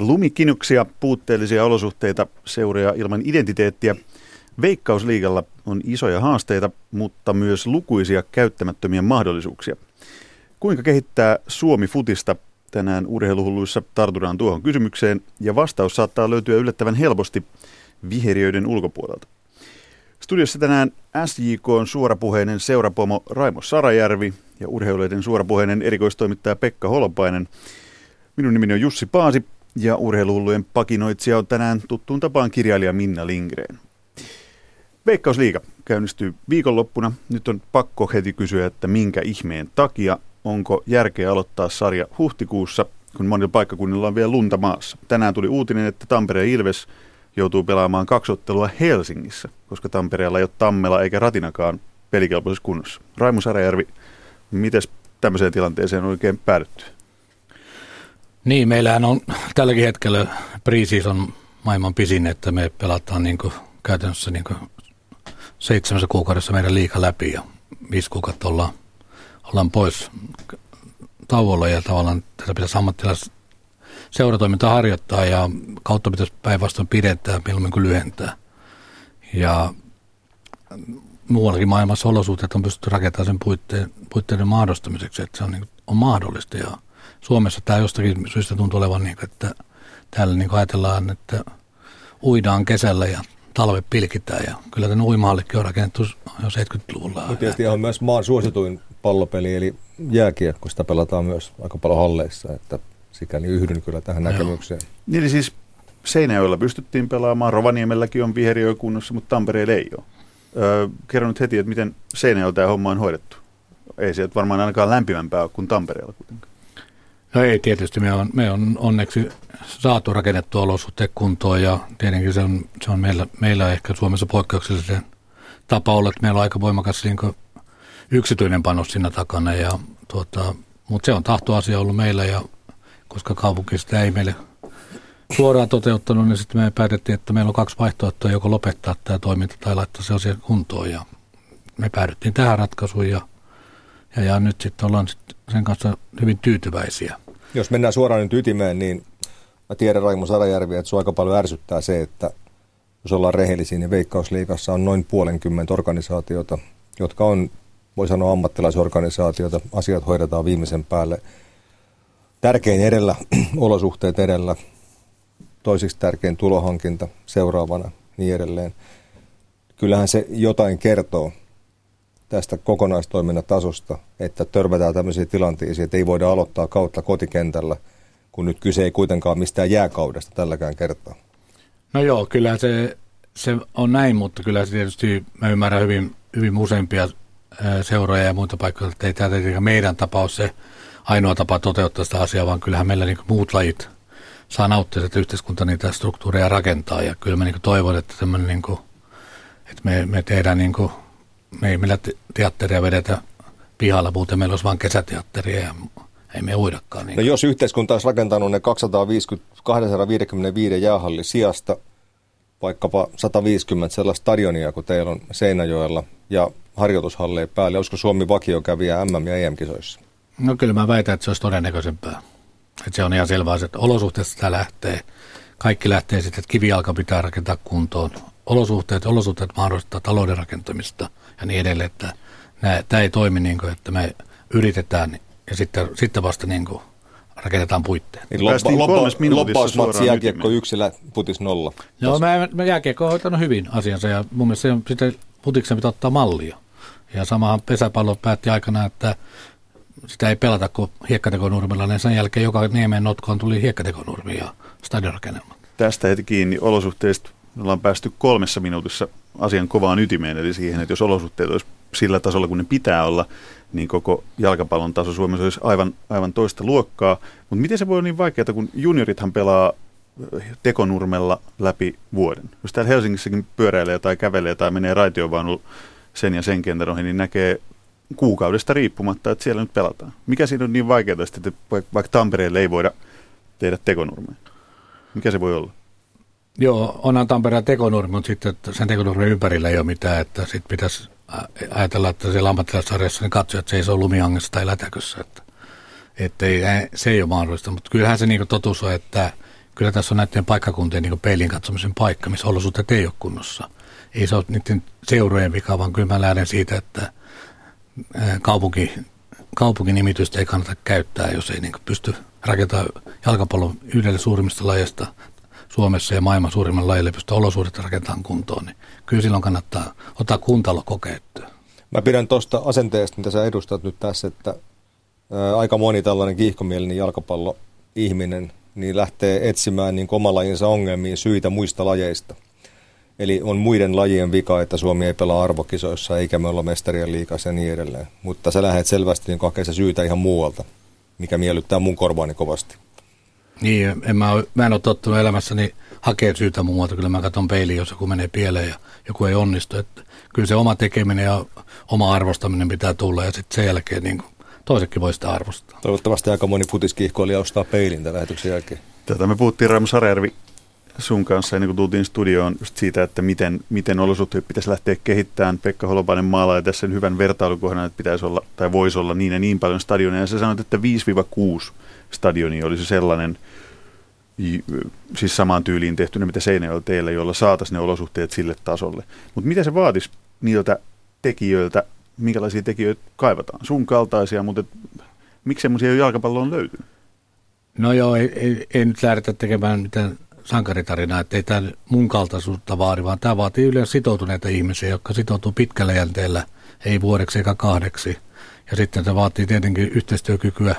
Lumikinuksia, puutteellisia olosuhteita, seuraa ilman identiteettiä. Veikkausliigalla on isoja haasteita, mutta myös lukuisia käyttämättömiä mahdollisuuksia. Kuinka kehittää Suomi futista? Tänään urheiluhulluissa tartutaan tuohon kysymykseen ja vastaus saattaa löytyä yllättävän helposti viheriöiden ulkopuolelta. Studiossa tänään SJK on suorapuheinen seurapomo Raimo Sarajärvi ja urheiluiden suorapuheinen erikoistoimittaja Pekka Holopainen. Minun nimeni on Jussi Paasi ja urheiluhullujen pakinoitsija on tänään tuttuun tapaan kirjailija Minna Lindgren. Veikkausliiga käynnistyy viikonloppuna. Nyt on pakko heti kysyä, että minkä ihmeen takia onko järkeä aloittaa sarja huhtikuussa, kun monilla paikkakunnilla on vielä lunta maassa. Tänään tuli uutinen, että Tampereen Ilves joutuu pelaamaan kaksottelua Helsingissä, koska Tampereella ei ole Tammela eikä Ratinakaan pelikelpoisessa kunnossa. Raimo Sarajärvi, miten tämmöiseen tilanteeseen on oikein päädytty? Niin, meillähän on tälläkin hetkellä preseason maailman pisin, että me pelataan niin kuin, käytännössä niin kuin seitsemässä kuukaudessa meidän liika läpi ja viisi kuukautta ollaan, ollaan pois tauolla ja tavallaan tätä pitäisi ammattilais seuratoimintaa harjoittaa ja kautta pitäisi päinvastoin pidentää mieluummin kuin lyhentää. Ja muuallakin maailmassa olosuhteet on pystytty rakentamaan sen puitteen, puitteiden mahdollistamiseksi, että se on, niin, on mahdollista. Ja Suomessa tämä jostakin syystä tuntuu olevan niin, että täällä niin ajatellaan, että uidaan kesällä ja talve pilkitään ja kyllä tämän uimahallikin on rakennettu jo 70-luvulla. Mutta tietysti on myös maan suosituin pallopeli, eli jääkiekko, sitä pelataan myös aika paljon halleissa, että sikäli yhdyn kyllä tähän Joo. näkemykseen. Niin eli siis Seinäjoella pystyttiin pelaamaan, Rovaniemelläkin on viheriökunnossa, mutta Tampereella ei ole. Öö, kerro nyt heti, että miten Seinäjoella tämä homma on hoidettu. Ei sieltä varmaan ainakaan lämpimämpää ole kuin Tampereella kuitenkaan. No ei tietysti, me on, me on onneksi saatu rakennettu olosuhteet kuntoon ja tietenkin se on, se on meillä, meillä ehkä Suomessa poikkeuksellisen tapa olla, että meillä on aika voimakas niin yksityinen panos siinä takana, ja, tuota, mutta se on tahtoasia ollut meillä ja koska kaupunki sitä ei meille suoraan toteuttanut, niin sitten me päätettiin, että meillä on kaksi vaihtoehtoa, joko lopettaa tämä toiminta tai laittaa se asia kuntoon ja me päädyttiin tähän ratkaisuun ja, ja, ja nyt sitten ollaan sit sen kanssa hyvin tyytyväisiä. Jos mennään suoraan nyt ytimeen, niin mä tiedän Raimo Sarajärvi, että se aika paljon ärsyttää se, että jos ollaan rehellisiä, niin Veikkausliigassa on noin puolenkymmentä organisaatiota, jotka on, voi sanoa ammattilaisorganisaatiota, asiat hoidetaan viimeisen päälle. Tärkein edellä, olosuhteet edellä, toiseksi tärkein tulohankinta seuraavana, niin edelleen. Kyllähän se jotain kertoo tästä kokonaistoiminnan tasosta, että törmätään tämmöisiä tilanteisiin, että ei voida aloittaa kautta kotikentällä, kun nyt kyse ei kuitenkaan mistään jääkaudesta tälläkään kertaa. No joo, kyllä se, se on näin, mutta kyllä se tietysti, mä ymmärrän hyvin, hyvin useimpia seuroja ja muita paikkoja, että ei tämä tietenkään meidän tapaus se ainoa tapa toteuttaa sitä asiaa, vaan kyllähän meillä niin muut lajit saa nauttia, että yhteiskunta niitä struktuureja rakentaa. Ja kyllä mä niin toivon, että, niin kuin, että me, me tehdään, niin kuin, me ei meillä teatteria vedetä pihalla, muuten meillä olisi vain kesäteatteria ja ei me uidakaan. Niin. No jos yhteiskunta olisi rakentanut ne 250, 255 jäähalli sijasta vaikkapa 150 sellaista stadionia, kun teillä on Seinäjoella ja harjoitushalleja päälle, olisiko Suomi vakiokävijä MM- ja EM-kisoissa? No kyllä mä väitän, että se olisi todennäköisempää. Että se on ihan selvää, että olosuhteista sitä lähtee. Kaikki lähtee sitten, että kivijalka pitää rakentaa kuntoon. Olosuhteet, olosuhteet mahdollistaa talouden rakentamista ja niin edelleen, että tämä ei toimi niin kuin, että me yritetään ja sitten, sitten vasta niin kuin rakennetaan puitteet. Niin loppa, loppausmatsi jääkiekko yksillä, putis nolla. Joo, mä, mä jääkiekko on hoitanut hyvin asiansa ja mun mielestä se, sitten putiksen pitää ottaa mallia. Ja samahan pesäpallo päätti aikana, että sitä ei pelata kuin hiekkatekonurmilla, niin sen jälkeen joka niemen notkoon tuli hiekkatekonurmi ja stadionrakennelma. Tästä heti kiinni olosuhteista ollaan päästy kolmessa minuutissa asian kovaan ytimeen, eli siihen, että jos olosuhteet olisi sillä tasolla, kun ne pitää olla, niin koko jalkapallon taso Suomessa olisi aivan, aivan toista luokkaa. Mutta miten se voi olla niin vaikeaa, kun juniorithan pelaa tekonurmella läpi vuoden. Jos täällä Helsingissäkin pyöräilee tai kävelee tai menee raitiovaunulla sen ja sen kentän ohi, niin näkee kuukaudesta riippumatta, että siellä nyt pelataan. Mikä siinä on niin vaikeaa, että vaikka Tampereelle ei voida tehdä tekonurmea? Mikä se voi olla? Joo, onhan Tampereen tekonurmi, mutta sitten sen tekonurmen ympärillä ei ole mitään, että sitten pitäisi ajatella, että siellä ammattilaisarjassa niin katsojat seisoo lumihangessa tai lätäkössä, että, että ei, se ei ole mahdollista, mutta kyllähän se niin totuus on, että kyllä tässä on näiden paikkakuntien niin peilin katsomisen paikka, missä olosuhteet ei ole kunnossa. Ei se ole niiden seurojen vika, vaan kyllä mä lähden siitä, että kaupunki, kaupunkinimitystä ei kannata käyttää, jos ei niin pysty rakentamaan jalkapallon yhdelle suurimmista lajeista Suomessa ja maailman suurimman lajille pystyy olosuhteet rakentamaan kuntoon, niin kyllä silloin kannattaa ottaa kuntalo kokeettua. Mä pidän tuosta asenteesta, mitä sä edustat nyt tässä, että aika moni tällainen kiihkomielinen jalkapalloihminen niin lähtee etsimään niin oman lajinsa ongelmiin syitä muista lajeista. Eli on muiden lajien vika, että Suomi ei pelaa arvokisoissa, eikä me olla mestarien liikassa ja niin edelleen. Mutta sä lähdet selvästi niin hakemaan syytä ihan muualta, mikä miellyttää mun korvaani kovasti. Niin, en mä, mä en ole tottunut elämässäni hakea syytä muualta. Kyllä mä katson peiliin, jos joku menee pieleen ja joku ei onnistu. Että kyllä se oma tekeminen ja oma arvostaminen pitää tulla ja sitten sen jälkeen niin toisetkin voi sitä arvostaa. Toivottavasti aika moni futiskiihkoilija ostaa peilin tämän lähetyksen jälkeen. Tätä me puhuttiin Raimo Sarjärvi sun kanssa ennen kuin tultiin studioon just siitä, että miten, miten olosuhteet pitäisi lähteä kehittämään. Pekka Holopainen maalaa tässä sen hyvän vertailukohdan, että pitäisi olla tai voisi olla niin ja niin paljon stadioneja. Ja sä sanoit, että 5-6 stadioni olisi sellainen, siis samaan tyyliin tehtynä, mitä Seinäjoella teillä, jolla saataisiin ne olosuhteet sille tasolle. Mutta mitä se vaatisi niiltä tekijöiltä, minkälaisia tekijöitä kaivataan? Sun kaltaisia, mutta miksi semmoisia jalkapalloon löytynyt? No joo, ei, ei, ei nyt lähdetä tekemään mitään sankaritarinaa, että ei tämä mun kaltaisuutta vaadi, vaan tämä vaatii yleensä sitoutuneita ihmisiä, jotka sitoutuu pitkällä jänteellä, ei vuodeksi eikä kahdeksi. Ja sitten se vaatii tietenkin yhteistyökykyä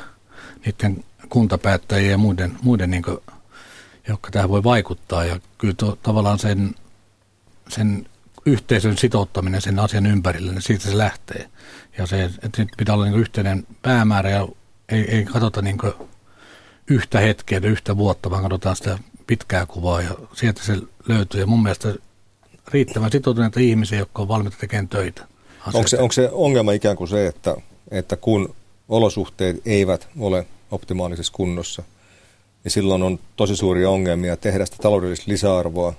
niiden kuntapäättäjien ja muiden, muiden niin kuin, jotka tähän voi vaikuttaa. Ja kyllä to, tavallaan sen, sen yhteisön sitouttaminen sen asian ympärille, niin siitä se lähtee. Ja se, että pitää olla niin yhteinen päämäärä ja ei, ei katsota niin yhtä hetkeä yhtä vuotta, vaan katsotaan sitä pitkää kuvaa ja sieltä se löytyy. Ja mun mielestä riittävän sitoutuneita ihmisiä, jotka on valmiita tekemään töitä. Onko se, onko se ongelma ikään kuin se, että, että kun olosuhteet eivät ole optimaalisessa kunnossa, niin silloin on tosi suuria ongelmia tehdä sitä taloudellista lisäarvoa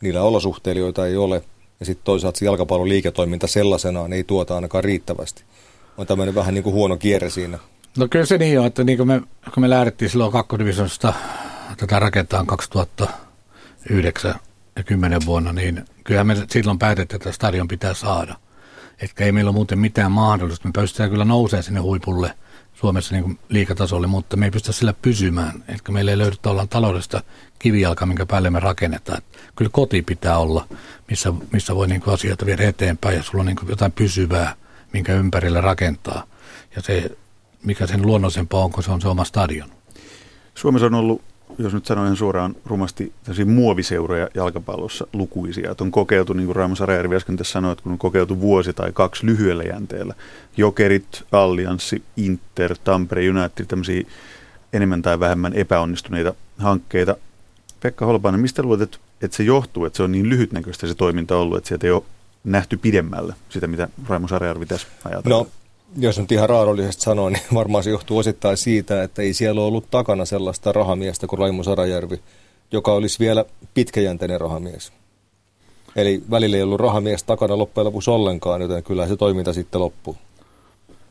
niillä olosuhteilla, joita ei ole, ja sitten toisaalta se jalkapallon liiketoiminta sellaisenaan ei tuota ainakaan riittävästi. On tämmöinen vähän niin kuin huono kierre siinä. No kyllä se niin on, että niin kuin me, kun me lähdettiin silloin kakkodivisiosta tätä rakentaa 2009 ja 10 vuonna, niin kyllähän me silloin päätettiin, että stadion pitää saada. Että ei meillä ole muuten mitään mahdollista. Me pystytään kyllä nousemaan sinne huipulle Suomessa niin liikatasolle, mutta me ei pystytä sillä pysymään. Että meillä ei löydy tavallaan taloudesta kivijalka, minkä päälle me rakennetaan. Että kyllä koti pitää olla, missä, missä voi niin asioita viedä eteenpäin ja sulla on niin jotain pysyvää, minkä ympärillä rakentaa. Ja se, mikä sen luonnollisempaa on, kun se on se oma stadion. Suomessa on ollut jos nyt sanoin suoraan rumasti, muoviseuroja jalkapallossa lukuisia. Että on kokeiltu, niin kuin Raimo Sarajärvi äsken tässä sanoi, että kun on kokeiltu vuosi tai kaksi lyhyellä jänteellä. Jokerit, Allianssi, Inter, Tampere, United, tämmöisiä enemmän tai vähemmän epäonnistuneita hankkeita. Pekka Holpainen, mistä luulet, että, että se johtuu, että se on niin lyhytnäköistä se toiminta ollut, että sieltä ei ole nähty pidemmälle sitä, mitä Raimo Sarajärvi tässä ajatella? No, jos nyt ihan raadollisesti sanoo, niin varmaan se johtuu osittain siitä, että ei siellä ollut takana sellaista rahamiestä kuin Raimo Sarajärvi, joka olisi vielä pitkäjänteinen rahamies. Eli välillä ei ollut rahamies takana loppujen lopuksi ollenkaan, joten kyllä se toiminta sitten loppuu.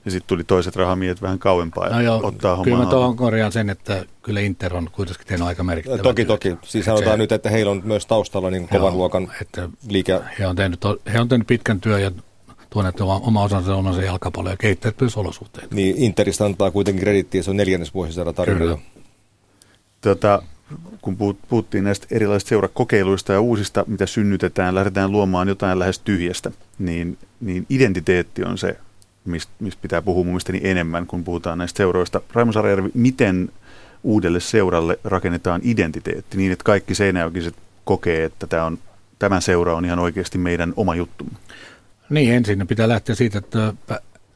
Ja sitten tuli toiset rahamiehet vähän kauempaa ja no joo, ottaa Kyllä mä tuohon korjaan sen, että kyllä Inter on kuitenkin tehnyt aika merkittävää Toki, toki. Siis sanotaan se, nyt, että heillä on myös taustalla niin kovan joo, luokan että liike. He on, tehnyt, he on tehnyt pitkän työn ja tuoneet oma osansa omansa jalkapallo ja kehittäneet myös olosuhteita. Niin, Interistä antaa kuitenkin kredittiä, se on neljännes vuosisadan tarina. Tota, kun puhuttiin näistä erilaisista seurakokeiluista ja uusista, mitä synnytetään, lähdetään luomaan jotain lähes tyhjästä, niin, niin identiteetti on se, mistä mist pitää puhua mun mielestäni enemmän, kun puhutaan näistä seuroista. Raimo Sarajärvi, miten uudelle seuralle rakennetaan identiteetti niin, että kaikki seinäjokiset kokee, että tämä on, tämä seura on ihan oikeasti meidän oma juttumme? Niin, ensin pitää lähteä siitä, että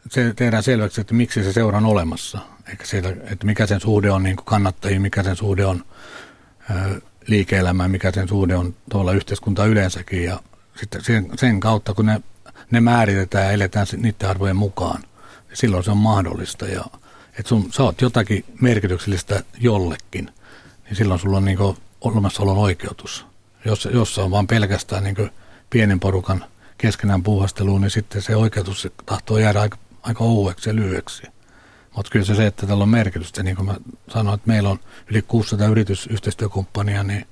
se tehdään selväksi, että miksi se seura on olemassa. Eikä siitä, että mikä sen suhde on niin kannattajiin, mikä sen suhde on liike-elämään, mikä sen suhde on tuolla yhteiskunta yleensäkin. Ja sitten sen, sen kautta, kun ne, ne määritetään ja eletään niiden arvojen mukaan, niin silloin se on mahdollista. Ja, että sun, sä oot jotakin merkityksellistä jollekin, niin silloin sulla on niin olemassaolon oikeutus. Jos, jos on vaan pelkästään niin pienen porukan – keskenään puuhasteluun, niin sitten se oikeutus tahtoo jäädä aika, aika oueksi ja lyhyeksi. Mutta kyllä se se, että tällä on merkitystä, niin kuin mä sanoin, että meillä on yli 600 yritysyhteistyökumppania, niin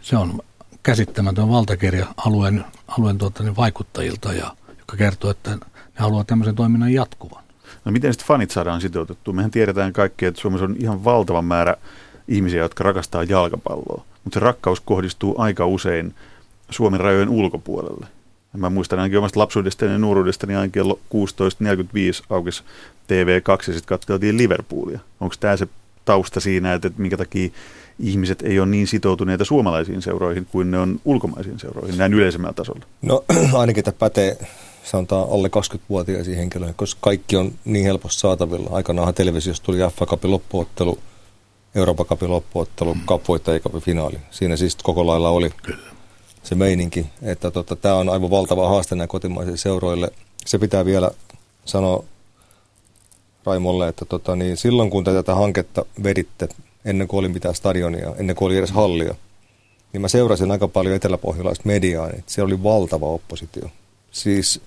se on käsittämätön valtakirja alueen, alueen tuota, niin vaikuttajilta, ja, joka kertoo, että ne haluaa tämmöisen toiminnan jatkuvan. No miten sitten fanit saadaan sitoutettua? Mehän tiedetään kaikki, että Suomessa on ihan valtava määrä ihmisiä, jotka rakastaa jalkapalloa, mutta se rakkaus kohdistuu aika usein Suomen rajojen ulkopuolelle. Mä muistan ainakin omasta lapsuudestani ja nuoruudestani ainakin kello 16.45 aukesi TV2 ja sitten katseltiin Liverpoolia. Onko tämä se tausta siinä, että, että minkä takia ihmiset ei ole niin sitoutuneita suomalaisiin seuroihin kuin ne on ulkomaisiin seuroihin näin yleisemmällä tasolla? No ainakin tämä pätee sanotaan alle 20-vuotiaisiin henkilöihin, koska kaikki on niin helposti saatavilla. Aikanaan televisiossa tuli FA Cupin loppuottelu, Euroopan Cupin loppuottelu, mm. Cup finaali. Siinä siis koko lailla oli Kyllä. Se meininki, että tota, tämä on aivan valtava haaste näille kotimaisille seuroille. Se pitää vielä sanoa Raimolle, että tota, niin silloin kun te tätä hanketta veditte, ennen kuin oli mitään stadionia, ennen kuin oli edes hallia, niin mä seurasin aika paljon eteläpohjalaista mediaa, niin se oli valtava oppositio. Siis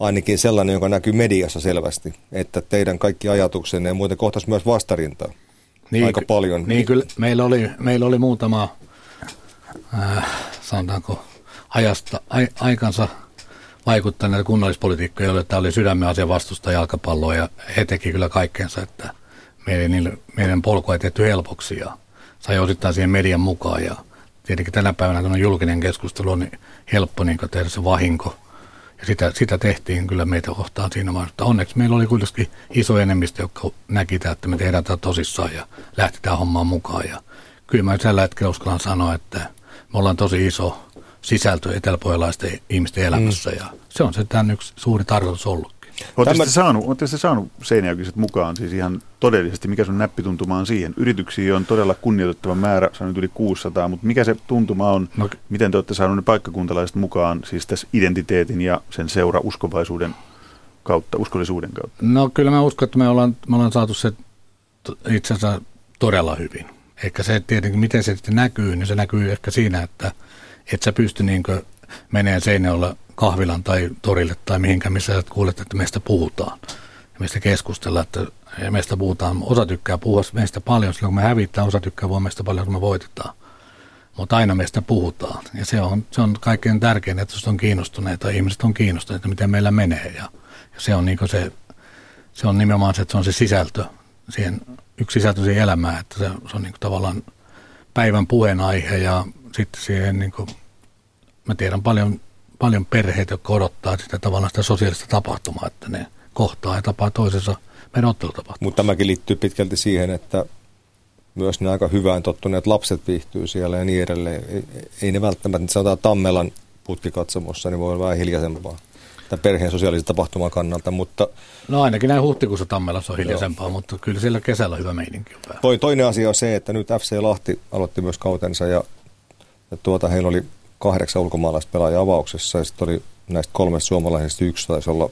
ainakin sellainen, joka näkyy mediassa selvästi, että teidän kaikki ajatuksenne ja muuten kohtaisi myös vastarintaa. Niin, aika paljon. Niin kyllä, meillä oli, meillä oli muutama, äh, sanotaanko, ajasta, ai, aikansa vaikuttaneita kunnallispolitiikkoja, joille tämä oli sydämen asia vastusta jalkapalloa ja he teki kyllä kaikkeensa, että meidän, meidän polku ei tehty helpoksi ja sai osittain siihen median mukaan ja tietenkin tänä päivänä kun on julkinen keskustelu on niin helppo niin tehdä se vahinko ja sitä, sitä tehtiin kyllä meitä kohtaan siinä vaiheessa. Onneksi meillä oli kuitenkin iso enemmistö, joka näki tämä, että me tehdään tämä tosissaan ja lähti tähän hommaan mukaan. Ja kyllä mä tällä hetkellä uskallan sanoa, että me ollaan tosi iso sisältö eteläpohjalaisten ihmisten elämässä mm. ja se on se tämän yksi suuri tarkoitus ollut. Oletteko Tämä... saanut, saanut seinäjokiset mukaan siis ihan todellisesti? Mikä sun näppituntuma on siihen? Yrityksiä on todella kunnioitettava määrä, se on nyt yli 600, mutta mikä se tuntuma on? No. Miten te olette saaneet ne paikkakuntalaiset mukaan siis tässä identiteetin ja sen seura uskovaisuuden kautta, uskollisuuden kautta? No kyllä mä uskon, että me ollaan, me ollaan saatu se itse asiassa todella hyvin. Ehkä se tietenkin, miten se sitten näkyy, niin se näkyy ehkä siinä, että et sä pysty niin menee Seinäjoella kahvilan tai torille tai mihinkään, missä sä kuulet, että meistä puhutaan. Ja meistä keskustellaan, että ja meistä puhutaan. Osa tykkää puhua meistä paljon, silloin kun me hävitään, osa tykkää puhua meistä paljon, kun me voitetaan. Mutta aina meistä puhutaan. Ja se on, se on kaikkein tärkein, että on kiinnostuneita, ihmiset on kiinnostuneita, miten meillä menee. Ja, ja se, on niin se, se on nimenomaan se, että se on se sisältö, siihen, yksi sisältö siihen elämään, että se, se on niin tavallaan päivän puheenaihe ja sitten siihen, niin kuin, mä tiedän paljon paljon perheitä, jotka odottaa sitä tavallaan sitä sosiaalista tapahtumaa, että ne kohtaa ja tapaa toisensa meidän ottelutapahtumassa. Mutta tämäkin liittyy pitkälti siihen, että myös ne aika hyvään tottuneet lapset viihtyy siellä ja niin edelleen. Ei, ei ne välttämättä, sanotaan Tammelan putkikatsomossa, niin voi olla vähän hiljaisempaa tämän perheen sosiaalisen tapahtuman kannalta, mutta... No ainakin näin huhtikuussa Tammelassa on hiljaisempaa, joo. mutta kyllä siellä kesällä hyvä meininki on Toi, toinen asia on se, että nyt FC Lahti aloitti myös kautensa ja, ja tuota, heillä oli kahdeksan ulkomaalaista pelaajaa avauksessa ja sitten oli näistä kolmesta suomalaisesta yksi taisi olla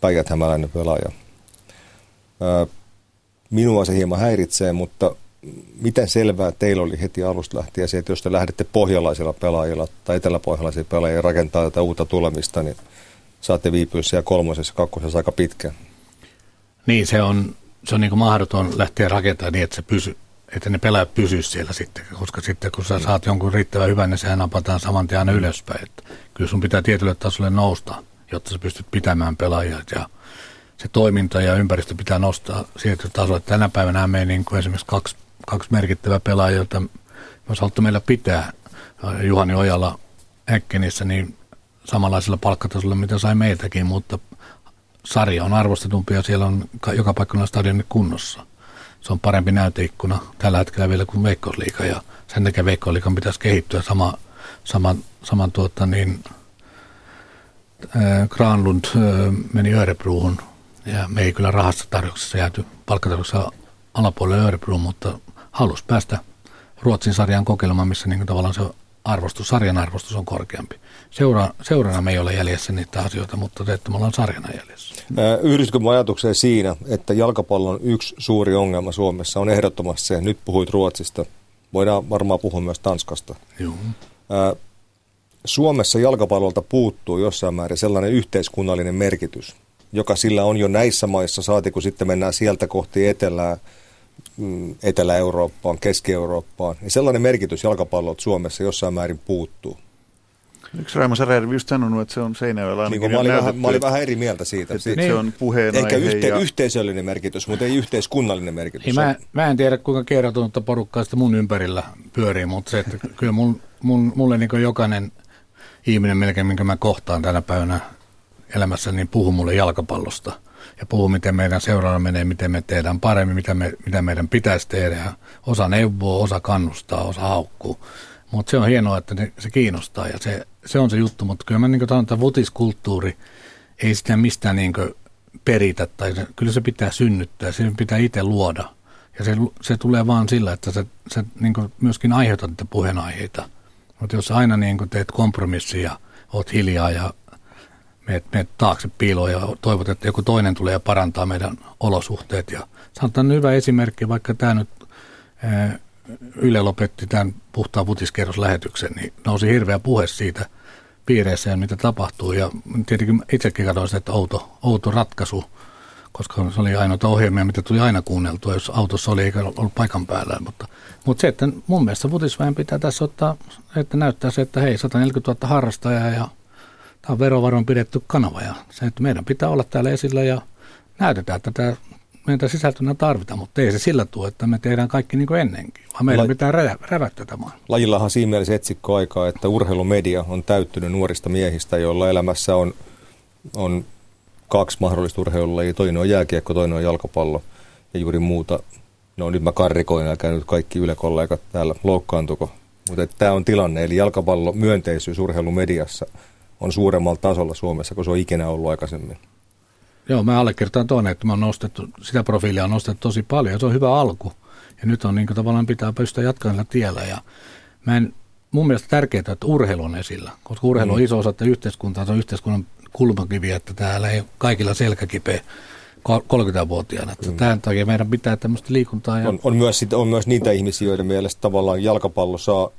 päijät pelaaja. Ää, minua se hieman häiritsee, mutta miten selvää teillä oli heti alusta lähtien se, että jos te lähdette pohjalaisilla pelaajilla tai eteläpohjalaisilla pelaajilla rakentaa tätä uutta tulemista, niin saatte viipyä siellä kolmosessa, kakkosessa aika pitkään. Niin, se on, se on niin mahdoton lähteä rakentamaan niin, että se pysyy että ne pelaajat pysyisi siellä sitten, koska sitten kun sä saat jonkun riittävän hyvän, niin sehän napataan saman tien aina ylöspäin. Että kyllä sun pitää tietylle tasolle nousta, jotta sä pystyt pitämään pelaajat ja se toiminta ja ympäristö pitää nostaa sieltä tasolle. Tänä päivänä me niin kuin esimerkiksi kaksi, kaksi merkittävää pelaajaa, joita jos haluttu meillä pitää, Juhani Ojala Häkkenissä, niin samanlaisella palkkatasolla, mitä sai meiltäkin, mutta sarja on arvostetumpi ja siellä on joka paikkana stadionin kunnossa. Se on parempi näyteikkuna tällä hetkellä vielä kuin Veikkausliiga ja sen takia Veikkausliigan pitäisi kehittyä sama, saman, saman tuota niin, äh, Granlund äh, meni Örebruun ja me ei kyllä rahassa tarjouksessa jääty palkkatarjouksessa alapuolelle Örebruun, mutta halusi päästä Ruotsin sarjan kokeilemaan, missä niin tavallaan se arvostus, sarjan arvostus on korkeampi. Seura, seurana me ei ole jäljessä niitä asioita, mutta te, että me ollaan sarjana jäljessä. Yhdiskö ajatukseen siinä, että jalkapallon yksi suuri ongelma Suomessa on ehdottomasti se, nyt puhuit Ruotsista, voidaan varmaan puhua myös Tanskasta. Joo. Suomessa jalkapallolta puuttuu jossain määrin sellainen yhteiskunnallinen merkitys, joka sillä on jo näissä maissa, saati kun sitten mennään sieltä kohti etelää, Etelä-Eurooppaan, Keski-Eurooppaan, niin sellainen merkitys jalkapallot Suomessa jossain määrin puuttuu. Yksi Raimo Sarajärvi just sanonut, että se on Seinäjoella niin mä, olin vähän, mä olin vähän eri mieltä siitä. Että niin. se on puheenaihe. Ehkä yhte, ja... yhteisöllinen merkitys, mutta ei yhteiskunnallinen merkitys. Niin mä, mä en tiedä, kuinka kerrotunutta porukkaa sitä mun ympärillä pyörii, mutta se, että kyllä mun, mun, mulle niin jokainen ihminen melkein, minkä mä kohtaan tänä päivänä elämässä, niin puhuu mulle jalkapallosta. Ja puhuu, miten meidän seuraava menee, miten me tehdään paremmin, mitä, me, mitä meidän pitäisi tehdä. Osa neuvoo, osa kannustaa, osa haukkuu. Mutta se on hienoa, että ne, se kiinnostaa ja se, se on se juttu. Mutta kyllä mä niin sanon, että vutiskulttuuri ei sitä mistään niin peritä tai se, kyllä se pitää synnyttää, se pitää itse luoda. Ja se, se tulee vaan sillä, että sä, sä niin myöskin aiheutat niitä puheenaiheita. Mutta jos aina niin teet kompromissia, oot hiljaa ja meet, meet taakse piiloon ja toivot, että joku toinen tulee ja parantaa meidän olosuhteet. Ja sanotaan hyvä esimerkki, vaikka tämä nyt Yle lopetti tämän puhtaan vutiskerroslähetyksen, niin nousi hirveä puhe siitä piireissä ja mitä tapahtuu. Ja tietenkin itsekin katsoin että outo, outo ratkaisu, koska se oli ainoa ohjelmia, mitä tuli aina kuunneltua, jos autossa oli eikä ollut paikan päällä. Mutta, mutta se, että mun mielestä vutisväen pitää tässä ottaa, että näyttää se, että hei, 140 000 harrastajaa ja tämä on verovaroin pidetty kanava. Ja se, että meidän pitää olla täällä esillä ja näytetään, että tämä meitä sisältönä tarvitaan, mutta ei se sillä tuo, että me tehdään kaikki niin kuin ennenkin, vaan meidän La- pitää rä- rävättää tämä. Lajillahan siinä mielessä etsikko aikaa, että urheilumedia on täyttynyt nuorista miehistä, joilla elämässä on, on kaksi mahdollista urheilulajia. Toinen on jääkiekko, toinen on jalkapallo ja juuri muuta. No nyt mä karrikoin, älkää nyt kaikki Yle-kollegat täällä loukkaantuko. Mutta tämä on tilanne, eli jalkapallo myönteisyys urheilumediassa on suuremmalla tasolla Suomessa kuin se on ikinä ollut aikaisemmin. Joo, mä allekirjoitan tuonne, että mä nostettu, sitä profiilia on nostettu tosi paljon ja se on hyvä alku. Ja nyt on niin kuin, tavallaan pitää pystyä jatkamaan tiellä ja mä en, mun mielestä tärkeää, että urheilu on esillä, koska urheilu on mm. iso osa että yhteiskuntaa, se on yhteiskunnan kulmakivi, että täällä ei kaikilla selkäkipeä 30-vuotiaana. Mm. Tämän takia meidän pitää tämmöistä liikuntaa. Ja... On, on, myös, on myös niitä ihmisiä, joiden mielestä tavallaan jalkapallo saa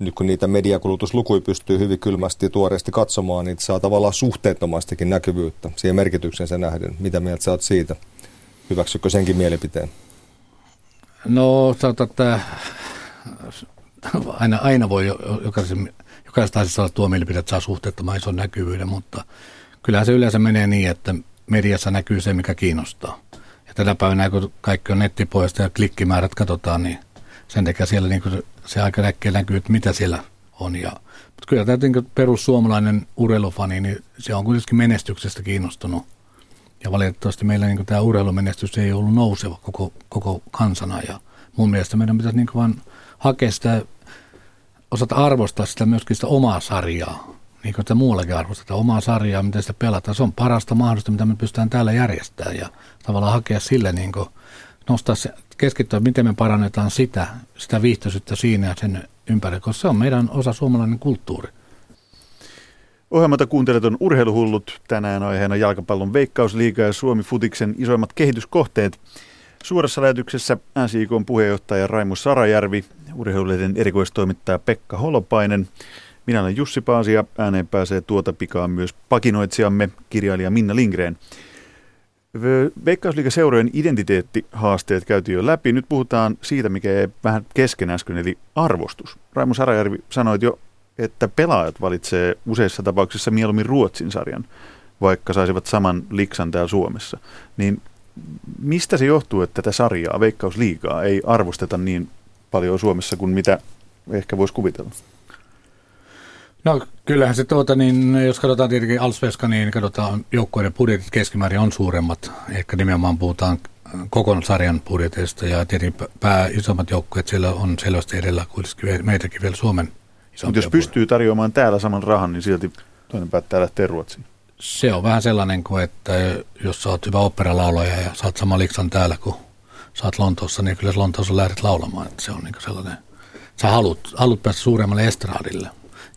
nyt kun niitä mediakulutuslukuja pystyy hyvin kylmästi ja tuoreesti katsomaan, niin saa tavallaan suhteettomastikin näkyvyyttä siihen merkityksensä nähden. Mitä mieltä sä oot siitä? Hyväksykö senkin mielipiteen? No, sanotaan, että aina, aina voi jokaisen, jokaisesta asiasta olla tuo mielipide, että saa suhteettoman ison näkyvyyden, mutta kyllähän se yleensä menee niin, että mediassa näkyy se, mikä kiinnostaa. Ja tänä päivänä, kun kaikki on nettipoista ja klikkimäärät katsotaan, niin sen takia siellä niin se aika näkee näkyy, että mitä siellä on. Ja, mutta kyllä tämä perussuomalainen urheilufani, niin se on kuitenkin menestyksestä kiinnostunut. Ja valitettavasti meillä niin tämä urheilumenestys ei ollut nouseva koko, koko kansana. Ja mun mielestä meidän pitäisi niin vaan hakea sitä, osata arvostaa sitä myöskin sitä omaa sarjaa. Niin kuin sitä muuallakin arvostetaan omaa sarjaa, miten sitä pelataan. Se on parasta mahdollista, mitä me pystytään täällä järjestämään. Ja tavallaan hakea sille niin kuin, nostaa se, keskittyä, miten me parannetaan sitä, sitä viihtyisyyttä siinä ja sen ympärillä, koska se on meidän osa suomalainen kulttuuri. Ohjelmata kuuntelet on Urheiluhullut. Tänään aiheena jalkapallon veikkausliiga ja Suomi Futiksen isoimmat kehityskohteet. Suorassa lähetyksessä NSIKn puheenjohtaja Raimu Sarajärvi, urheilulehden erikoistoimittaja Pekka Holopainen. Minä olen Jussi Paasi ja ääneen pääsee tuota pikaa myös pakinoitsijamme, kirjailija Minna Lingreen. Veikkausliikaseurojen identiteettihaasteet käytiin jo läpi. Nyt puhutaan siitä, mikä ei vähän kesken äsken, eli arvostus. Raimo Sarajärvi sanoi jo, että pelaajat valitsee useissa tapauksissa mieluummin Ruotsin sarjan, vaikka saisivat saman liksan täällä Suomessa. Niin mistä se johtuu, että tätä sarjaa, Veikkausliigaa, ei arvosteta niin paljon Suomessa kuin mitä ehkä voisi kuvitella? No kyllähän se tuota, niin jos katsotaan tietenkin Alsveska, niin katsotaan joukkueiden budjetit keskimäärin on suuremmat. Ehkä nimenomaan puhutaan koko sarjan budjetista ja tietenkin pää isommat joukkueet siellä on selvästi edellä kuitenkin meitäkin vielä Suomen Mutta jos pystyy tarjoamaan täällä saman rahan, niin silti toinen päättää lähteä Ruotsiin. Se on vähän sellainen kuin, että jos sä oot hyvä operalaulaja ja saat sama liksan täällä kuin saat Lontoossa, niin kyllä Lontoossa lähdet laulamaan. Että se on niin sellainen, sä haluat, haluat päästä suuremmalle estraadille.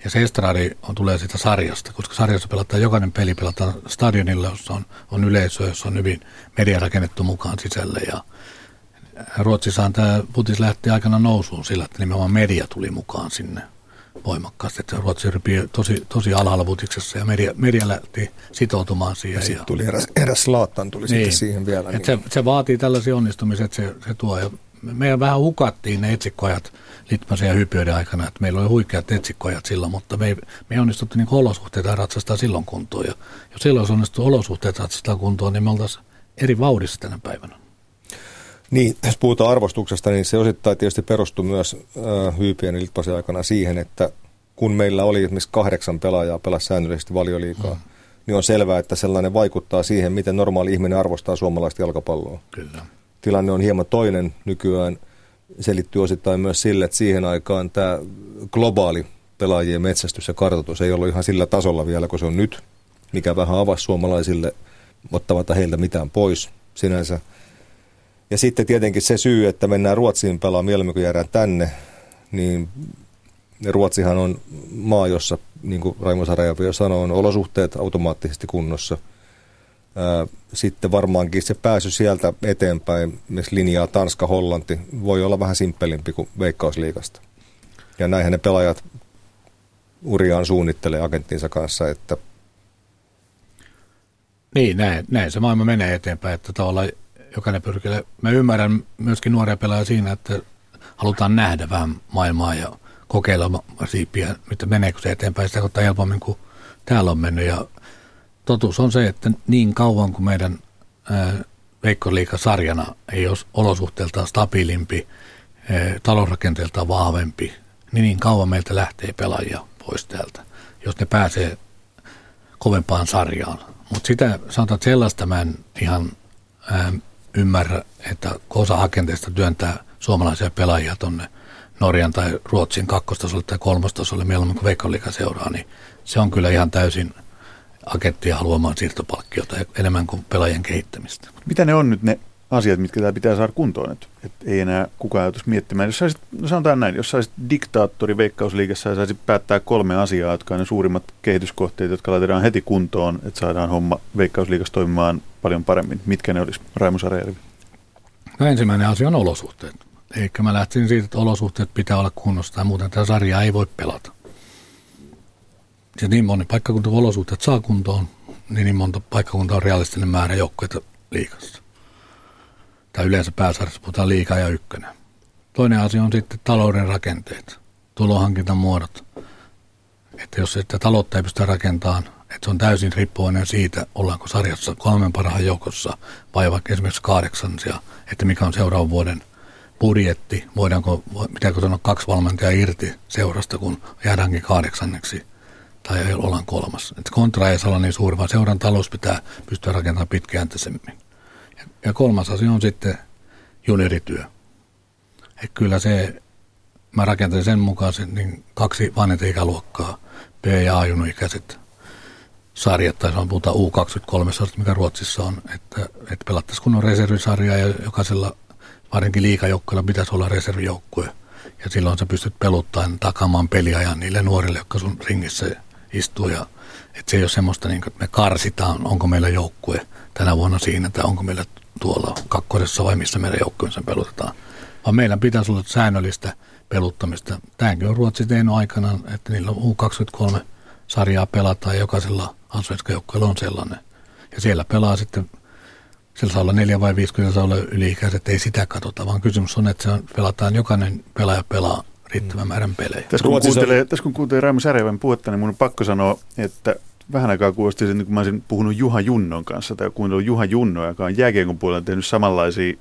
Ja se estradi on, tulee siitä sarjasta, koska sarjassa pelataan jokainen peli pelataan stadionilla, jossa on, on yleisö, jossa on hyvin media rakennettu mukaan sisälle. Ja Ruotsissaan tämä putis lähti aikana nousuun sillä, että nimenomaan media tuli mukaan sinne. voimakkaasti. Että Ruotsi rypii tosi, tosi alhaalla vutiksessa ja media, media lähti sitoutumaan siihen. Ja sitten tuli eräs, eräs Laattan tuli niin, sitten siihen vielä. Niin. Se, se, vaatii tällaisia onnistumisia, että se, se tuo. Ja meidän vähän hukattiin ne etsikkoajat Litmasen ja Hypioiden aikana, että meillä oli huikeat etsikkoajat silloin, mutta me ei, me ei onnistuttu niin olosuhteita ratsastaa silloin kuntoon. Ja jos silloin olisi onnistuttu olosuhteet ratsastaa kuntoon, niin me oltaisiin eri vauhdissa tänä päivänä. Niin, jos puhutaan arvostuksesta, niin se osittain tietysti perustui myös äh, Hyypien Litpasen aikana siihen, että kun meillä oli esimerkiksi kahdeksan pelaajaa pelasi säännöllisesti valioliikaa, mm. niin on selvää, että sellainen vaikuttaa siihen, miten normaali ihminen arvostaa suomalaista jalkapalloa. Kyllä. Tilanne on hieman toinen nykyään. Selittyy osittain myös sille, että siihen aikaan tämä globaali pelaajien metsästys ja kartoitus ei ollut ihan sillä tasolla vielä kuin se on nyt, mikä vähän avasi suomalaisille ottamatta heiltä mitään pois sinänsä. Ja sitten tietenkin se syy, että mennään Ruotsiin pelaamaan mieluummin kuin jäädään tänne, niin Ruotsihan on maa, jossa, niin kuin Raimo Sarajärvi jo sanoi, on olosuhteet automaattisesti kunnossa. Sitten varmaankin se pääsy sieltä eteenpäin, missä linjaa Tanska, Hollanti, voi olla vähän simppelimpi kuin Veikkausliikasta. Ja näinhän ne pelaajat uriaan suunnittelee agenttinsa kanssa, että niin, näin, näin se maailma menee eteenpäin, että tavallaan jokainen pyrkii. Mä ymmärrän myöskin nuoria pelaajia siinä, että halutaan nähdä vähän maailmaa ja kokeilla siipiä, mitä meneekö se eteenpäin sitä kautta helpommin kuin täällä on mennyt. Ja totuus on se, että niin kauan kuin meidän Veikkoliika-sarjana ei ole olosuhteeltaan stabiilimpi, ää, talousrakenteeltaan vahvempi, niin niin kauan meiltä lähtee pelaajia pois täältä, jos ne pääsee kovempaan sarjaan. Mutta sitä sanotaan, että sellaista mä en ihan ää, ymmärrä, että osa hakenteista työntää suomalaisia pelaajia tuonne Norjan tai Ruotsin kakkostasolle tai kolmostasolle mieluummin kuin Veikkausliiga seuraa, niin se on kyllä ihan täysin agenttia haluamaan siirtopalkkiota enemmän kuin pelaajien kehittämistä. Mitä ne on nyt ne asiat, mitkä täällä pitää saada kuntoon, että, että ei enää kukaan ajatus miettimään. Jos saisit, no sanotaan näin, jos saisit diktaattori Veikkausliigassa ja saisit päättää kolme asiaa, jotka on ne suurimmat kehityskohteet, jotka laitetaan heti kuntoon, että saadaan homma Veikkausliigassa toimimaan paljon paremmin. Mitkä ne olisi, Raimo Sarajärvi? No ensimmäinen asia on olosuhteet. Eikä mä lähtisin siitä, että olosuhteet pitää olla kunnossa tai muuten tämä sarja ei voi pelata. Ja niin moni paikkakunta olosuhteet saa kuntoon, niin, niin monta paikkakunta on realistinen määrä joukkoita liikassa. Tai yleensä pääsarjassa puhutaan liikaa ja ykkönen. Toinen asia on sitten talouden rakenteet, tulohankintamuodot. Että jos sitä taloutta ei pystytä rakentamaan, että se on täysin riippuvainen siitä, ollaanko sarjassa kolmen parhaan joukossa vai vaikka esimerkiksi kahdeksansia, että mikä on seuraavan vuoden budjetti, voidaanko, pitääkö sanoa kaksi valmentajaa irti seurasta, kun jäädäänkin kahdeksanneksi tai ollaan kolmas. Että kontra ei saa olla niin suuri, vaan seuran talous pitää pystyä rakentamaan pitkäjänteisemmin. Ja, kolmas asia on sitten juniorityö. Että kyllä se, mä rakentan sen mukaan sen, niin kaksi vanhenta ikäluokkaa, B- ja A-juniorikäiset sarjat, tai on puhutaan U23, mikä Ruotsissa on, että, että pelattaisiin kunnon reservisarjaa ja jokaisella varsinkin liikajoukkueella pitäisi olla reservijoukkue. Ja silloin sä pystyt peluttamaan takaamaan peliajan niille nuorille, jotka sun ringissä istuu. Ja, että se ei ole semmoista, niin kuin, että me karsitaan, onko meillä joukkue tänä vuonna siinä, että onko meillä tuolla kakkosessa vai missä meidän joukkueensa pelutetaan. Vaan meillä pitäisi olla säännöllistä peluttamista. Tämäkin on Ruotsi tehnyt aikana, että niillä on U23 sarjaa pelataan ja jokaisella ansvenska joukkueella on sellainen. Ja siellä pelaa sitten, siellä saa olla neljä vai viisi, saa olla yli-ikäiset, ei sitä katsota, vaan kysymys on, että se on, pelataan, jokainen pelaaja pelaa riittävän määrän pelejä. Tässä kun, kuuntelee, tässä kun kuuntelee Raimo Särjävän puhetta, niin minun on pakko sanoa, että vähän aikaa kuulosti sen, kun mä olisin puhunut Juha Junnon kanssa, tai kuunnellut Juha Junno, joka on jääkiekon puolella tehnyt samanlaisia,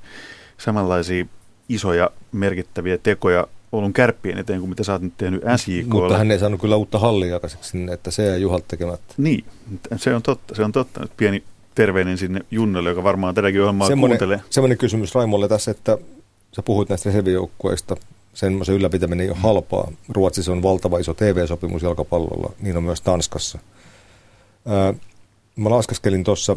samanlaisia isoja merkittäviä tekoja Oulun kärppien eteen kuin mitä sä oot nyt tehnyt SJK. Mutta hän ei saanut kyllä uutta hallia sinne, että se ei Juhalta tekemättä. Niin, se on totta. Se on totta. Nyt pieni terveinen sinne Junnolle, joka varmaan tätäkin ohjelmaa semmoinen, kuuntelee. Semmoinen kysymys Raimolle tässä, että sä puhuit näistä reservijoukkueista. Semmoisen ylläpitäminen ei ole halpaa. Ruotsissa on valtava iso TV-sopimus jalkapallolla, niin on myös Tanskassa. Mä laskaskelin tuossa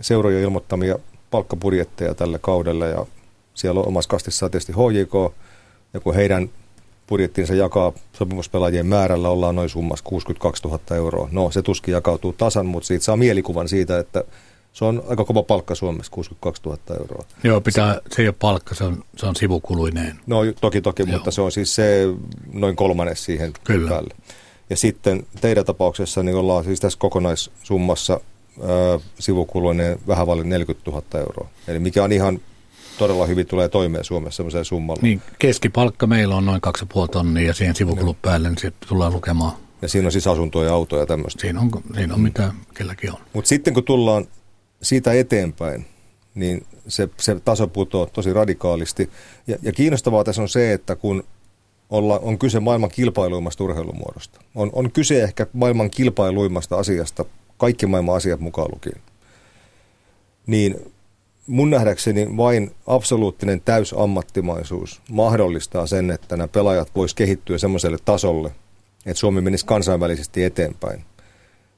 seurojen ilmoittamia palkkapudjetteja tällä kaudella ja siellä on omassa kastissa tietysti HJK, ja kun heidän budjettinsa jakaa sopimuspelaajien määrällä, ollaan noin summassa 62 000 euroa. No, se tuskin jakautuu tasan, mutta siitä saa mielikuvan siitä, että Se on aika kova palkka Suomessa, 62 000 euroa. Joo, pitää, se ei ole palkka, se on, se on sivukuluineen. No toki toki, Joo. mutta se on siis se noin kolmannes siihen Kyllä. päälle. Ja sitten teidän tapauksessa niin ollaan siis tässä kokonaissummassa ää, sivukuluineen vähän vaille 40 000 euroa. Eli mikä on ihan todella hyvin tulee toimeen Suomessa semmoiseen summalla. Niin, keskipalkka meillä on noin 2,5 tonnia ja siihen sivukulut no. päälle, niin se tullaan lukemaan. Ja siinä on siis asuntoja ja autoja ja tämmöistä. Siinä on, siinä on mitä kelläkin on. Mutta sitten kun tullaan siitä eteenpäin, niin se, se taso putoaa tosi radikaalisti. Ja, ja kiinnostavaa tässä on se, että kun olla, on kyse maailman kilpailuimmasta urheilumuodosta, on, on kyse ehkä maailman kilpailuimmasta asiasta, kaikki maailman asiat mukaan lukien, niin mun nähdäkseni vain absoluuttinen täysammattimaisuus mahdollistaa sen, että nämä pelaajat vois kehittyä semmoiselle tasolle, että Suomi menisi kansainvälisesti eteenpäin.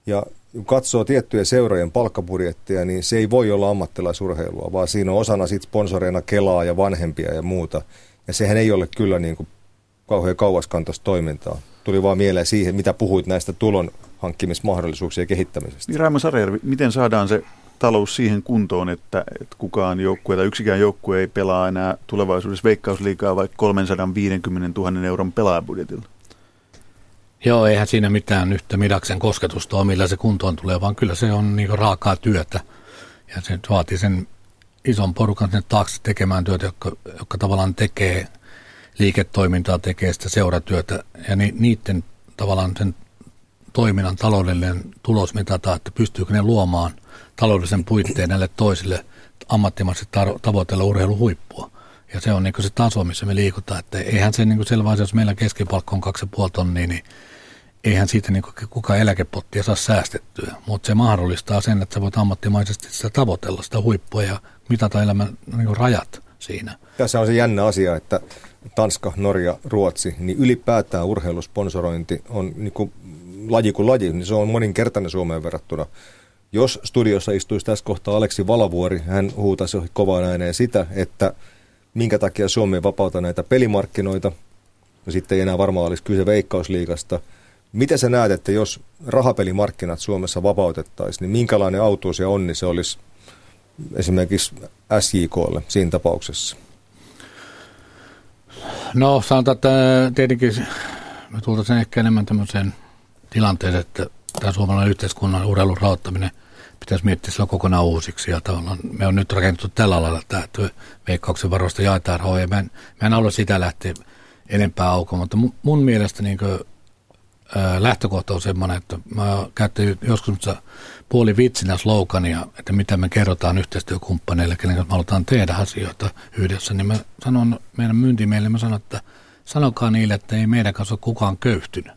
Ja kun katsoo tiettyjä seurojen palkkabudjettia, niin se ei voi olla ammattilaisurheilua, vaan siinä on osana sit sponsoreina Kelaa ja vanhempia ja muuta. Ja sehän ei ole kyllä niin kuin kauhean kauaskantoista toimintaa. Tuli vaan mieleen siihen, mitä puhuit näistä tulon hankkimismahdollisuuksien kehittämisestä. Niin Raimo Sarjärvi, miten saadaan se talous siihen kuntoon, että, että kukaan joukkue tai yksikään joukkue ei pelaa enää tulevaisuudessa veikkausliikaa vaikka 350 000 euron pelaajabudjetilla? Joo, eihän siinä mitään yhtä midaksen kosketusta ole, millä se kuntoon tulee, vaan kyllä se on niin raakaa työtä. Ja se vaatii sen ison porukan sinne taakse tekemään työtä, jotka, jotka tavallaan tekee liiketoimintaa, tekee sitä seuratyötä. Ja ni, niiden tavallaan sen toiminnan taloudellinen tulos mitataan, että pystyykö ne luomaan taloudellisen puitteen näille toisille ammattimaisesti tavoitella urheiluhuippua. Ja se on niin se taso, missä me liikutaan. Että eihän se niin selvä jos meillä keskipalkka on 2,5 tonnia, niin eihän siitä niin kukaan eläkepottia saa säästettyä. Mutta se mahdollistaa sen, että sä voit ammattimaisesti sitä tavoitella, sitä huippua ja mitata elämän niin rajat siinä. Tässä on se jännä asia, että Tanska, Norja, Ruotsi, niin ylipäätään urheilusponsorointi on niin kuin laji kuin laji, niin se on moninkertainen Suomeen verrattuna. Jos studiossa istuisi tässä kohtaa Aleksi Valavuori, hän huutaisi kovaan ääneen sitä, että minkä takia Suomi vapauta näitä pelimarkkinoita, sitten ei enää varmaan olisi kyse veikkausliikasta. Miten sä näet, että jos rahapelimarkkinat Suomessa vapautettaisiin, niin minkälainen autuus ja onni se olisi esimerkiksi SJKlle siinä tapauksessa? No sanotaan, että tietenkin me tultaisiin ehkä enemmän tämmöiseen tilanteeseen, että tämä suomalainen yhteiskunnan urheilun rahoittaminen pitäisi miettiä sillä kokonaan uusiksi. Ja tavallaan me on nyt rakennettu tällä lailla, että veikkauksen varoista jaetaan rahoja. Mä en, mä en halua sitä lähteä enempää aukoon, mutta mun, mun mielestä niin kuin, lähtökohta on semmoinen, että mä käyttänyt joskus puoli vitsinä slogania, että mitä me kerrotaan yhteistyökumppaneille, kenen kanssa me halutaan tehdä asioita yhdessä, niin mä sanon meidän myyntimielille, mä sanon, että sanokaa niille, että ei meidän kanssa ole kukaan köyhtynyt.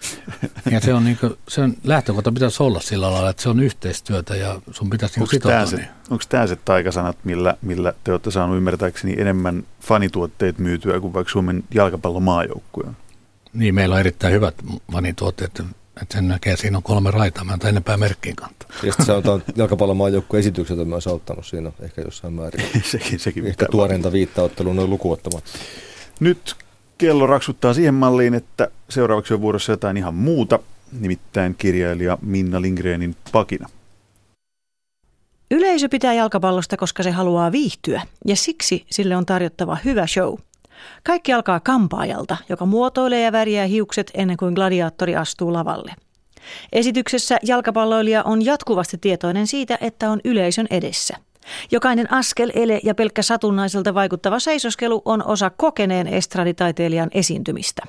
Ja se on, niin kuin, se on lähtökohta pitäisi olla sillä lailla, että se on yhteistyötä ja sun pitäisi onko sitoutua. Tämä se, onko tämä se taikasanat, millä, millä te olette saaneet ymmärtääkseni enemmän fanituotteet myytyä kuin vaikka Suomen jalkapallomaajoukkue? Niin, meillä on erittäin hyvät fanituotteet, että sen näkee, siinä on kolme raitaa, mä en enempää merkkiin kantaa. Ja sitten sanotaan, jalkapallomaajoukkueen esitykset on myös auttanut siinä ehkä jossain määrin. sekin, sekin ehkä tuoreinta viittaottelua noin lukuottamatta. Nyt kello raksuttaa siihen malliin, että seuraavaksi on vuorossa jotain ihan muuta, nimittäin kirjailija Minna Lindgrenin pakina. Yleisö pitää jalkapallosta, koska se haluaa viihtyä, ja siksi sille on tarjottava hyvä show. Kaikki alkaa kampaajalta, joka muotoilee ja värjää hiukset ennen kuin gladiaattori astuu lavalle. Esityksessä jalkapalloilija on jatkuvasti tietoinen siitä, että on yleisön edessä – Jokainen askel, ele ja pelkkä satunnaiselta vaikuttava seisoskelu on osa kokeneen estraditaiteilijan esiintymistä.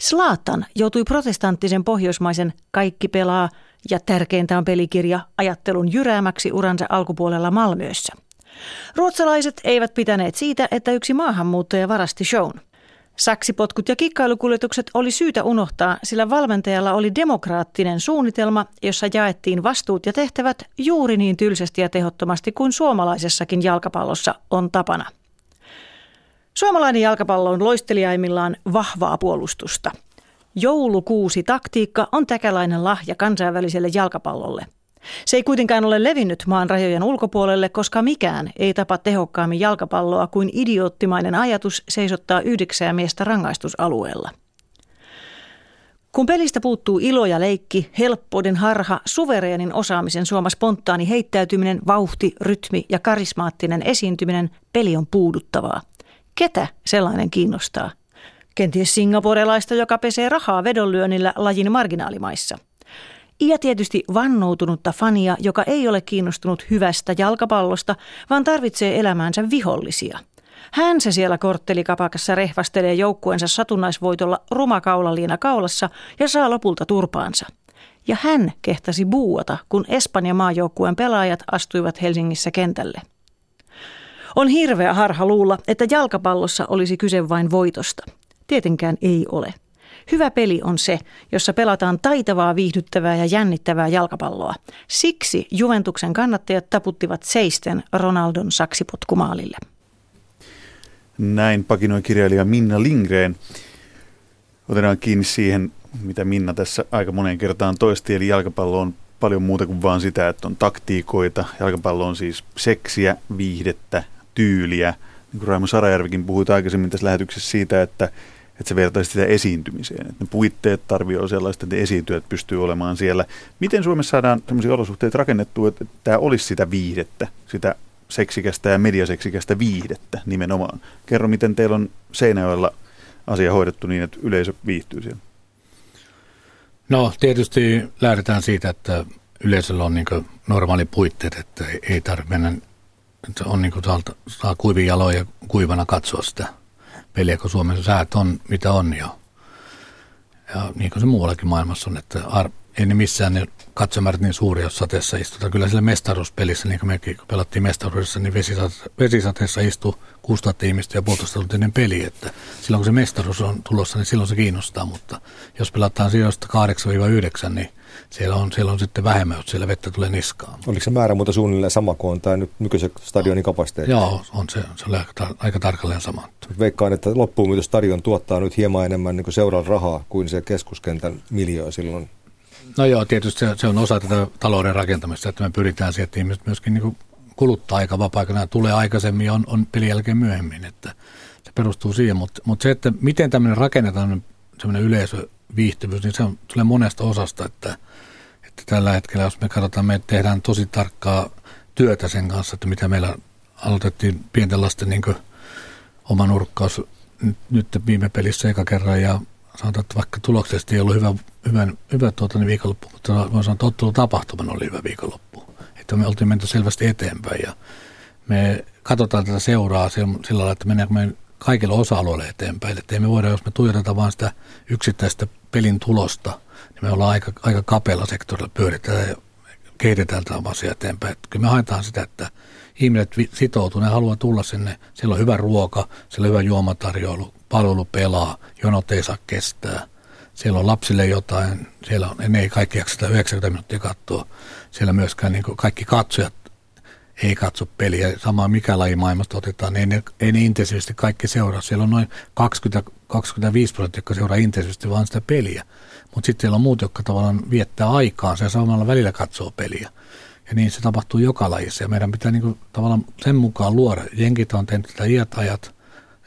Slaatan joutui protestanttisen pohjoismaisen kaikki pelaa ja tärkeintä on pelikirja ajattelun jyräämäksi uransa alkupuolella Malmössä. Ruotsalaiset eivät pitäneet siitä, että yksi maahanmuuttaja varasti shown. Saksipotkut ja kikkailukuljetukset oli syytä unohtaa, sillä valmentajalla oli demokraattinen suunnitelma, jossa jaettiin vastuut ja tehtävät juuri niin tylsästi ja tehottomasti kuin suomalaisessakin jalkapallossa on tapana. Suomalainen jalkapallo on loisteliaimmillaan vahvaa puolustusta. Joulukuusi taktiikka on täkäläinen lahja kansainväliselle jalkapallolle – se ei kuitenkaan ole levinnyt maan rajojen ulkopuolelle, koska mikään ei tapa tehokkaammin jalkapalloa kuin idioottimainen ajatus seisottaa yhdeksää miestä rangaistusalueella. Kun pelistä puuttuu ilo ja leikki, helppouden harha, suvereenin osaamisen suoma spontaani heittäytyminen, vauhti, rytmi ja karismaattinen esiintyminen, peli on puuduttavaa. Ketä sellainen kiinnostaa? Kenties singaporelaista, joka pesee rahaa vedonlyönnillä lajin marginaalimaissa. Ja tietysti vannoutunutta fania, joka ei ole kiinnostunut hyvästä jalkapallosta, vaan tarvitsee elämäänsä vihollisia. Hän se siellä korttelikapakassa rehvastelee joukkueensa satunnaisvoitolla rumakaulaliina kaulassa ja saa lopulta turpaansa. Ja hän kehtasi buuata, kun Espanjan maajoukkueen pelaajat astuivat Helsingissä kentälle. On hirveä harha luulla, että jalkapallossa olisi kyse vain voitosta. Tietenkään ei ole. Hyvä peli on se, jossa pelataan taitavaa, viihdyttävää ja jännittävää jalkapalloa. Siksi Juventuksen kannattajat taputtivat seisten Ronaldon saksipotkumaalille. Näin pakinoi kirjailija Minna Lindgren. Otetaan kiinni siihen, mitä Minna tässä aika moneen kertaan toisti, eli jalkapallo on paljon muuta kuin vaan sitä, että on taktiikoita. Jalkapallo on siis seksiä, viihdettä, tyyliä. Niin kuin Raimo Sarajärvikin puhui aikaisemmin tässä lähetyksessä siitä, että, että se vertaisi sitä esiintymiseen. Että ne puitteet tarvitsevat sellaista, että esiintyjät pystyy olemaan siellä. Miten Suomessa saadaan sellaisia olosuhteita rakennettua, että tämä olisi sitä viihdettä, sitä seksikästä ja mediaseksikästä viihdettä nimenomaan. Kerro, miten teillä on Seinäjoella asia hoidettu niin, että yleisö viihtyy siellä. No tietysti lähdetään siitä, että yleisöllä on niin normaali puitteet, että ei tarvitse mennä, että on niin saa, saa kuivia jaloja kuivana katsoa sitä peliä, kun Suomessa säät on mitä on ja, ja niin kuin se muuallakin maailmassa on, että ar, ei ne missään ne katsomäärät niin suuria, jos sateessa istutaan. Kyllä sillä mestaruuspelissä, niin kuin mekin kun pelattiin mestaruudessa, niin vesisateessa istui 6000 ihmistä ja puolitoista tuntia peli. Että silloin kun se mestaruus on tulossa, niin silloin se kiinnostaa, mutta jos pelataan sijoista 8-9, niin siellä on, siellä on sitten vähemmän, jos siellä vettä tulee niskaan. Oliko se määrä muuta suunnilleen sama kuin on tämä nyt nykyisen stadionin kapasiteetti? Joo, on se, se oli aika, aika tarkalleen sama. Veikkaan, että loppuun stadion tuottaa nyt hieman enemmän niin seuraa rahaa kuin se keskuskentän miljoa silloin No joo, tietysti se, on osa tätä talouden rakentamista, että me pyritään siihen, että ihmiset myöskin niin kuluttaa aika vapaa-aikana, tulee aikaisemmin ja on, on pelin jälkeen myöhemmin, että se perustuu siihen, mutta, mutta se, että miten tämmöinen rakennetaan semmoinen yleisöviihtyvyys, niin se on, tulee monesta osasta, että, että tällä hetkellä, jos me katsotaan, me tehdään tosi tarkkaa työtä sen kanssa, että mitä meillä aloitettiin pienten lasten niin oma nurkkaus nyt, nyt viime pelissä eka kerran ja sanotaan, että vaikka tuloksesti ei ollut hyvä, hyvän, hyvä tuota, niin viikonloppu, mutta voin sanoa, että ottelutapahtuman oli hyvä viikonloppu. Että me oltiin menty selvästi eteenpäin ja me katsotaan tätä seuraa sillä lailla, että mennäänkö me kaikilla osa-alueilla eteenpäin. Että ei me voida, jos me tuijotetaan vain sitä yksittäistä pelin tulosta, niin me ollaan aika, aika kapealla sektorilla pyöritään ja kehitetään tämä asia eteenpäin. Että kyllä me haetaan sitä, että ihmiset sitoutuu, ne haluaa tulla sinne, siellä on hyvä ruoka, siellä on hyvä juomatarjoilu, palvelu pelaa, jonot ei saa kestää. Siellä on lapsille jotain, siellä on, ne ei kaikki jaksa 90 minuuttia katsoa. Siellä myöskään niin kaikki katsojat ei katso peliä. Samaa mikä laji maailmasta otetaan, ei ne, ei ne intensiivisesti kaikki seuraa. Siellä on noin 20, 25 prosenttia, jotka seuraa intensiivisesti vaan sitä peliä. Mutta sitten siellä on muut, jotka tavallaan viettää aikaa ja samalla välillä katsoo peliä. Ja niin se tapahtuu joka lajissa. Ja meidän pitää niin kuin, tavallaan sen mukaan luoda. Jenkit on tehnyt tätä iät ajat.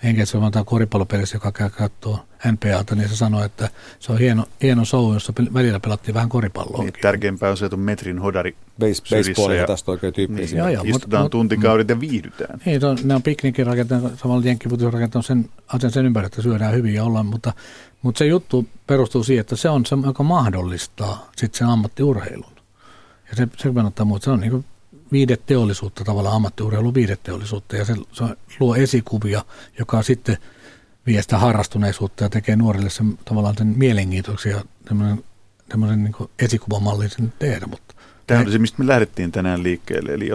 Henkilössä on koripallopelissä, joka käy katsoa NPAta, niin se sanoi, että se on hieno, hieno show, jossa välillä pelattiin vähän koripalloa. Niin, tärkeämpää on se, että on metrin hodari Base, Baseball ja tästä oikein tyyppi. Niin, joo, joo, istutaan mut, tuntikaudet ja viihdytään. Niin, on, ne on piknikin rakentanut, samalla jenkkifutis on rakentanut sen asian sen ympärillä, että syödään hyvin ja ollaan, mutta, mutta se juttu perustuu siihen, että se on se, joka mahdollistaa sitten sen ammattiurheilun. Ja se, se kannattaa muistaa, se on niin viideteollisuutta, tavallaan ammattiurheilu viideteollisuutta, ja se, se luo esikuvia, joka sitten vie sitä harrastuneisuutta ja tekee nuorille sen, tavallaan sen mielenkiintoiksi ja tämmöinen, tämmöisen niin esikuvamallin sen tehdä. Mutta Tämä on se, mistä me lähdettiin tänään liikkeelle. Eli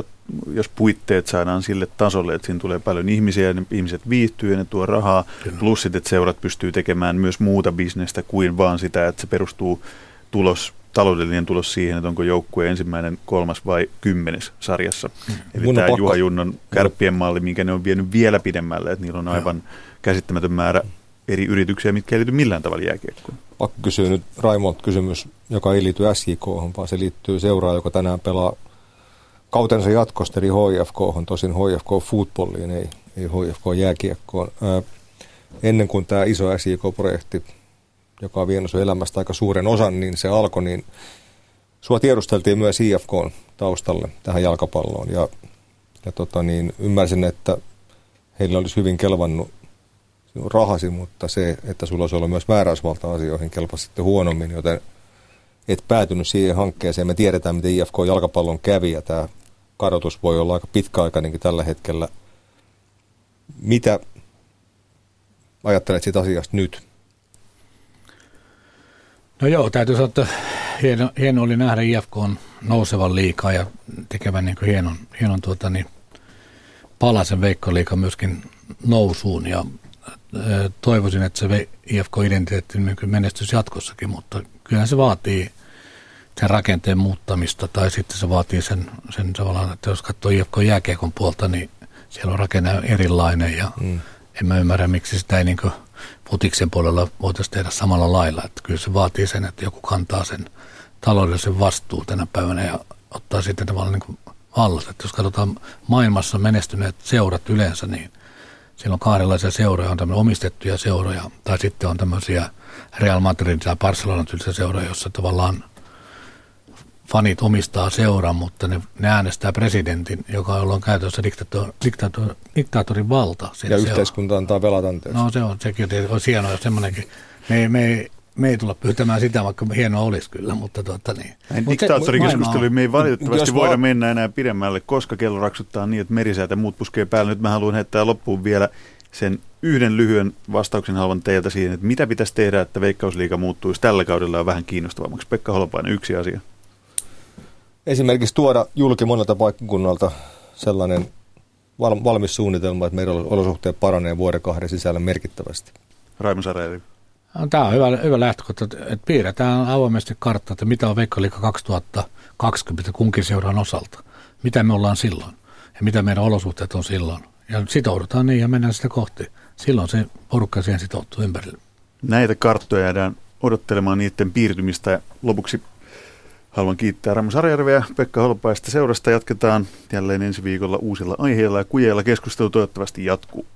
jos puitteet saadaan sille tasolle, että siinä tulee paljon ihmisiä, ja ihmiset viihtyy ja ne tuo rahaa, Kyllä. plus sitten, että seurat pystyy tekemään myös muuta bisnestä kuin vaan sitä, että se perustuu tulos taloudellinen tulos siihen, että onko joukkue ensimmäinen, kolmas vai kymmenes sarjassa. Mm. Eli Mun tämä pakko... Juha Junnon kärppien malli, minkä ne on vienyt vielä pidemmälle, että niillä on aivan käsittämätön määrä eri yrityksiä, mitkä ei liity millään tavalla jääkiekkoon. Pakko kysyä nyt Raimolta kysymys, joka ei liity SJK, vaan se liittyy seuraan, joka tänään pelaa kautensa jatkosta eli HFK, tosin HFK footballiin, ei, ei HFK jääkiekkoon. Ää, ennen kuin tämä iso SJK-projekti joka on vienyt sun elämästä aika suuren osan, niin se alkoi, niin sua tiedusteltiin myös IFK taustalle tähän jalkapalloon. Ja, ja tota niin, ymmärsin, että heillä olisi hyvin kelvannut sinun rahasi, mutta se, että sulla olisi ollut myös määräysvalta asioihin, kelpasi sitten huonommin, joten et päätynyt siihen hankkeeseen. Me tiedetään, miten IFK jalkapallon kävi ja tämä kadotus voi olla aika pitkäaikainenkin tällä hetkellä. Mitä ajattelet siitä asiasta nyt? No joo, täytyy sanoa, että hieno, hieno oli nähdä IFK on nousevan liikaa ja tekevän niin hienon, hienon tuota, niin, palasen Veikko-liikan myöskin nousuun ja toivoisin, että se IFK-identiteetti niin menestyisi jatkossakin, mutta kyllä se vaatii sen rakenteen muuttamista tai sitten se vaatii sen, sen tavallaan, että jos katsoo IFK jääkiekon puolta, niin siellä on rakenne erilainen ja mm. en mä ymmärrä, miksi sitä ei niin putiksen puolella voitaisiin tehdä samalla lailla. Että kyllä se vaatii sen, että joku kantaa sen taloudellisen vastuun tänä päivänä ja ottaa sitten tavallaan niin vallassa. Että jos katsotaan maailmassa menestyneet seurat yleensä, niin siellä on kahdenlaisia seuroja, on tämmöisiä omistettuja seuroja, tai sitten on tämmöisiä Real Madrid tai Barcelona tyylisiä seuroja, jossa tavallaan fanit omistaa seuran, mutta ne, ne äänestää presidentin, joka on käytössä diktator, diktator, diktaattorin valta. Ja yhteiskunta antaa velat anteeksi. No se on, sekin on hienoa, jos semmoinenkin. Me, me, me ei tulla pyytämään sitä, vaikka hienoa olisi kyllä, mutta tuota niin. Näin diktaattorikeskustelu me ei valitettavasti voida va- mennä enää pidemmälle, koska kello raksuttaa niin, että merisäätä muut puskee päälle. Nyt mä haluan heittää loppuun vielä sen yhden lyhyen vastauksen haluan teiltä siihen, että mitä pitäisi tehdä, että Veikkausliiga muuttuisi tällä kaudella ja vähän kiinnostavammaksi. Pekka Holopainen, yksi asia. Esimerkiksi tuoda julki monelta paikkakunnalta sellainen valmis suunnitelma, että meidän olosuhteet paranee vuoden kahden sisällä merkittävästi. Raimo Sarajärvi. Tämä on hyvä, hyvä lähtökohta, että piirretään avoimesti kartta, että mitä on Veikkoliikka 2020 kunkin seuran osalta. Mitä me ollaan silloin ja mitä meidän olosuhteet on silloin. Ja sitoudutaan niin ja mennään sitä kohti. Silloin se porukka siihen sitoutuu ympärille. Näitä karttoja jäädään odottelemaan niiden piirtymistä. Ja lopuksi haluan kiittää Ramo Sarjärveä Pekka Holpaista seurasta. Jatketaan jälleen ensi viikolla uusilla aiheilla ja kujeilla keskustelu toivottavasti jatkuu.